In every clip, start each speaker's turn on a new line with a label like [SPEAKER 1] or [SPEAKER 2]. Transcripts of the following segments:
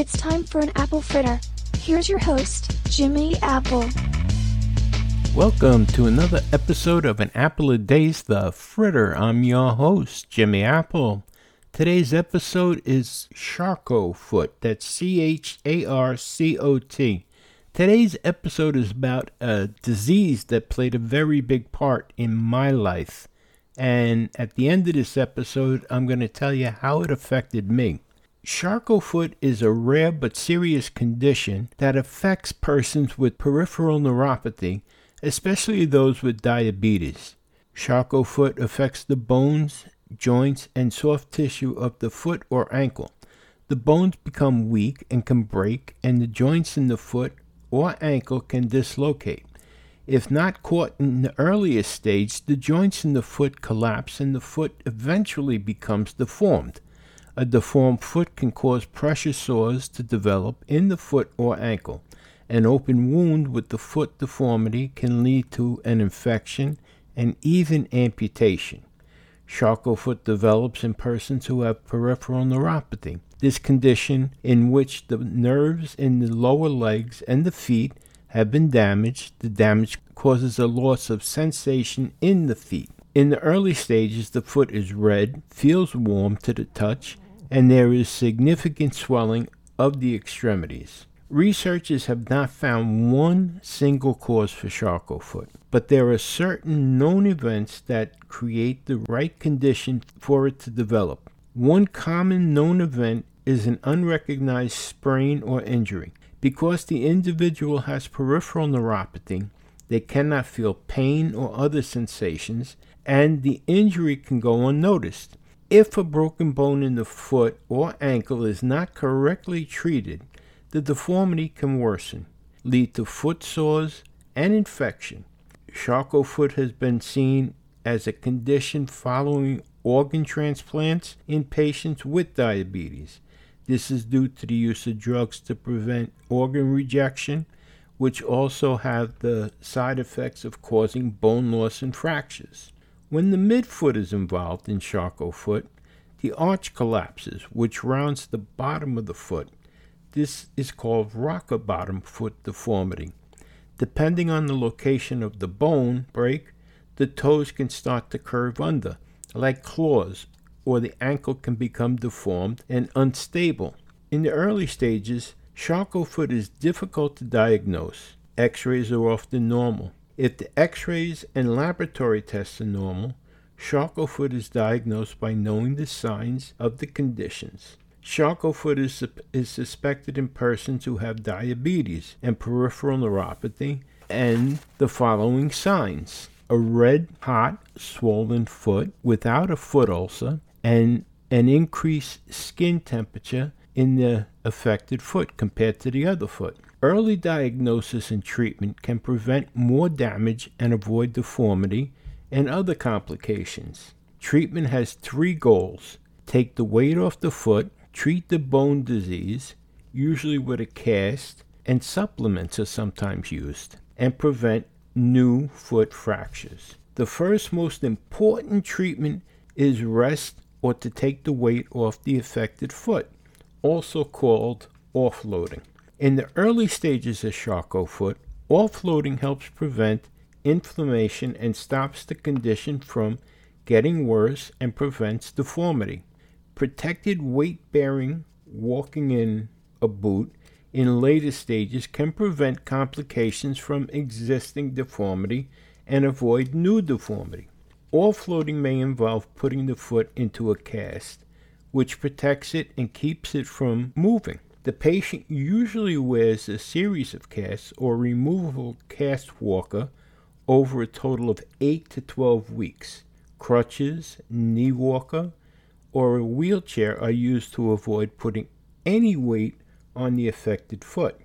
[SPEAKER 1] It's time for an apple fritter. Here's your host, Jimmy Apple.
[SPEAKER 2] Welcome to another episode of An Apple a Day's The Fritter. I'm your host, Jimmy Apple. Today's episode is Charcot Foot. That's C H A R C O T. Today's episode is about a disease that played a very big part in my life. And at the end of this episode, I'm going to tell you how it affected me. Charcot foot is a rare but serious condition that affects persons with peripheral neuropathy, especially those with diabetes. Charcot foot affects the bones, joints, and soft tissue of the foot or ankle. The bones become weak and can break, and the joints in the foot or ankle can dislocate. If not caught in the earliest stage, the joints in the foot collapse and the foot eventually becomes deformed. A deformed foot can cause pressure sores to develop in the foot or ankle. An open wound with the foot deformity can lead to an infection and even amputation. Charcot foot develops in persons who have peripheral neuropathy. This condition, in which the nerves in the lower legs and the feet have been damaged, the damage causes a loss of sensation in the feet. In the early stages, the foot is red, feels warm to the touch, and there is significant swelling of the extremities. Researchers have not found one single cause for Charcot foot, but there are certain known events that create the right condition for it to develop. One common known event is an unrecognized sprain or injury. Because the individual has peripheral neuropathy, they cannot feel pain or other sensations, and the injury can go unnoticed. If a broken bone in the foot or ankle is not correctly treated, the deformity can worsen, lead to foot sores and infection. Charcot foot has been seen as a condition following organ transplants in patients with diabetes. This is due to the use of drugs to prevent organ rejection, which also have the side effects of causing bone loss and fractures. When the midfoot is involved in Charcot foot, the arch collapses, which rounds the bottom of the foot. This is called rocker bottom foot deformity. Depending on the location of the bone break, the toes can start to curve under, like claws, or the ankle can become deformed and unstable. In the early stages, Charcot foot is difficult to diagnose. X rays are often normal. If the X rays and laboratory tests are normal, Charcot is diagnosed by knowing the signs of the conditions. Charcot is, is suspected in persons who have diabetes and peripheral neuropathy and the following signs a red, hot, swollen foot without a foot ulcer and an increased skin temperature in the affected foot compared to the other foot. Early diagnosis and treatment can prevent more damage and avoid deformity and other complications. Treatment has three goals take the weight off the foot, treat the bone disease, usually with a cast, and supplements are sometimes used, and prevent new foot fractures. The first most important treatment is rest or to take the weight off the affected foot, also called offloading. In the early stages of Charcot foot, offloading helps prevent inflammation and stops the condition from getting worse and prevents deformity. Protected weight bearing walking in a boot in later stages can prevent complications from existing deformity and avoid new deformity. Offloading may involve putting the foot into a cast, which protects it and keeps it from moving. The patient usually wears a series of casts or removable cast walker over a total of 8 to 12 weeks. Crutches, knee walker, or a wheelchair are used to avoid putting any weight on the affected foot.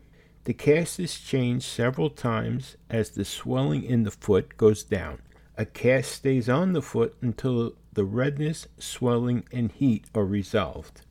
[SPEAKER 2] The cast is changed several times as the swelling in the foot goes down. A cast stays on the foot until the redness, swelling, and heat are resolved.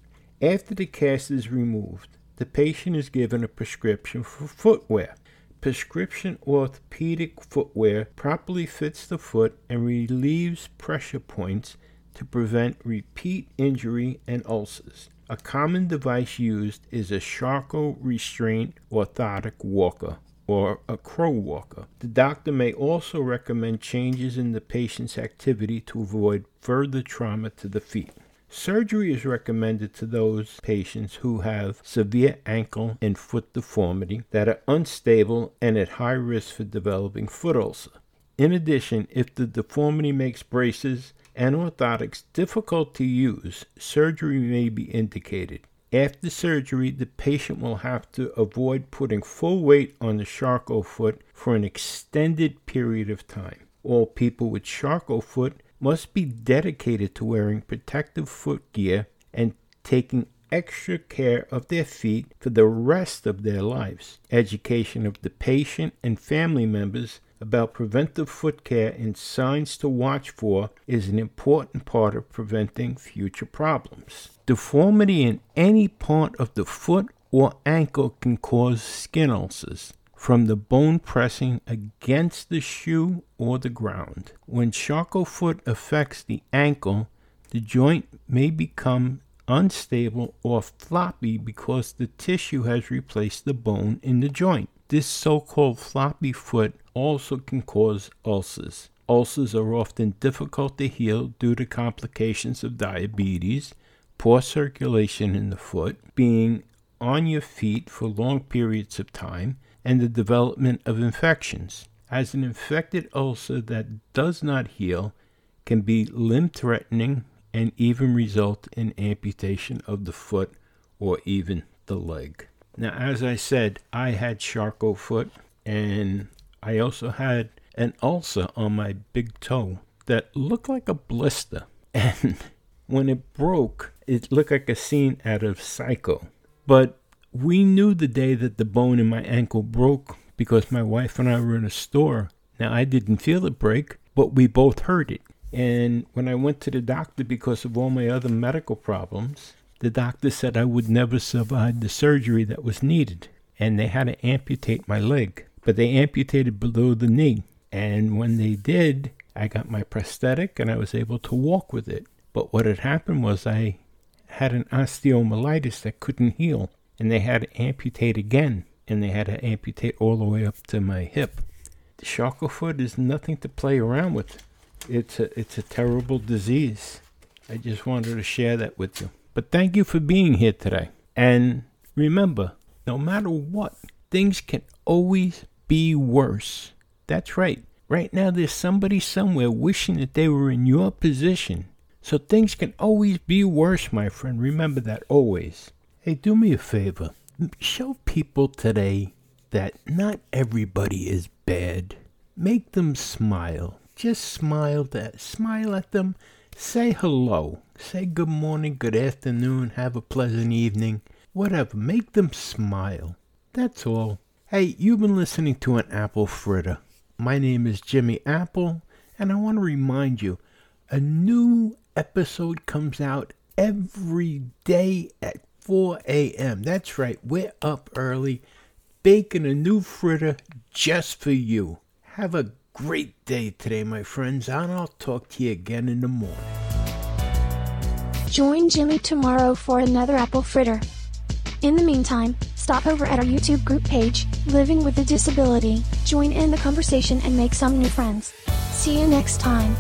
[SPEAKER 2] After the cast is removed, the patient is given a prescription for footwear. Prescription orthopedic footwear properly fits the foot and relieves pressure points to prevent repeat injury and ulcers. A common device used is a Charcot restraint orthotic walker or a crow walker. The doctor may also recommend changes in the patient's activity to avoid further trauma to the feet. Surgery is recommended to those patients who have severe ankle and foot deformity that are unstable and at high risk for developing foot ulcer. In addition, if the deformity makes braces and orthotics difficult to use, surgery may be indicated. After surgery, the patient will have to avoid putting full weight on the Charcot foot for an extended period of time. All people with Charcot foot must be dedicated to wearing protective foot gear and taking extra care of their feet for the rest of their lives. Education of the patient and family members about preventive foot care and signs to watch for is an important part of preventing future problems. Deformity in any part of the foot or ankle can cause skin ulcers from the bone pressing against the shoe or the ground. When Charcot foot affects the ankle, the joint may become unstable or floppy because the tissue has replaced the bone in the joint. This so called floppy foot also can cause ulcers. Ulcers are often difficult to heal due to complications of diabetes, poor circulation in the foot, being on your feet for long periods of time, and the development of infections. As an infected ulcer that does not heal can be limb threatening and even result in amputation of the foot or even the leg. Now, as I said, I had Charcot foot and I also had an ulcer on my big toe that looked like a blister. And when it broke, it looked like a scene out of Psycho. But we knew the day that the bone in my ankle broke because my wife and I were in a store. Now, I didn't feel it break, but we both heard it. And when I went to the doctor because of all my other medical problems, the doctor said I would never survive the surgery that was needed. And they had to amputate my leg. But they amputated below the knee. And when they did, I got my prosthetic and I was able to walk with it. But what had happened was I had an osteomyelitis that couldn't heal, and they had to amputate again, and they had to amputate all the way up to my hip. The foot is nothing to play around with. It's a it's a terrible disease. I just wanted to share that with you. But thank you for being here today. And remember, no matter what, things can always be worse. That's right. Right now, there's somebody somewhere wishing that they were in your position so things can always be worse, my friend. Remember that always. Hey, do me a favor. Show people today that not everybody is bad. Make them smile. Just smile that smile at them. Say hello. Say good morning, good afternoon, have a pleasant evening. Whatever. Make them smile. That's all. Hey, you've been listening to an apple fritter. My name is Jimmy Apple, and I want to remind you a new episode comes out every day at 4 a.m. That's right, we're up early baking a new fritter just for you. Have a great day today, my friends, and I'll talk to you again in the morning.
[SPEAKER 1] Join Jimmy tomorrow for another apple fritter. In the meantime, stop over at our YouTube group page, Living with a Disability, join in the conversation and make some new friends. See you next time.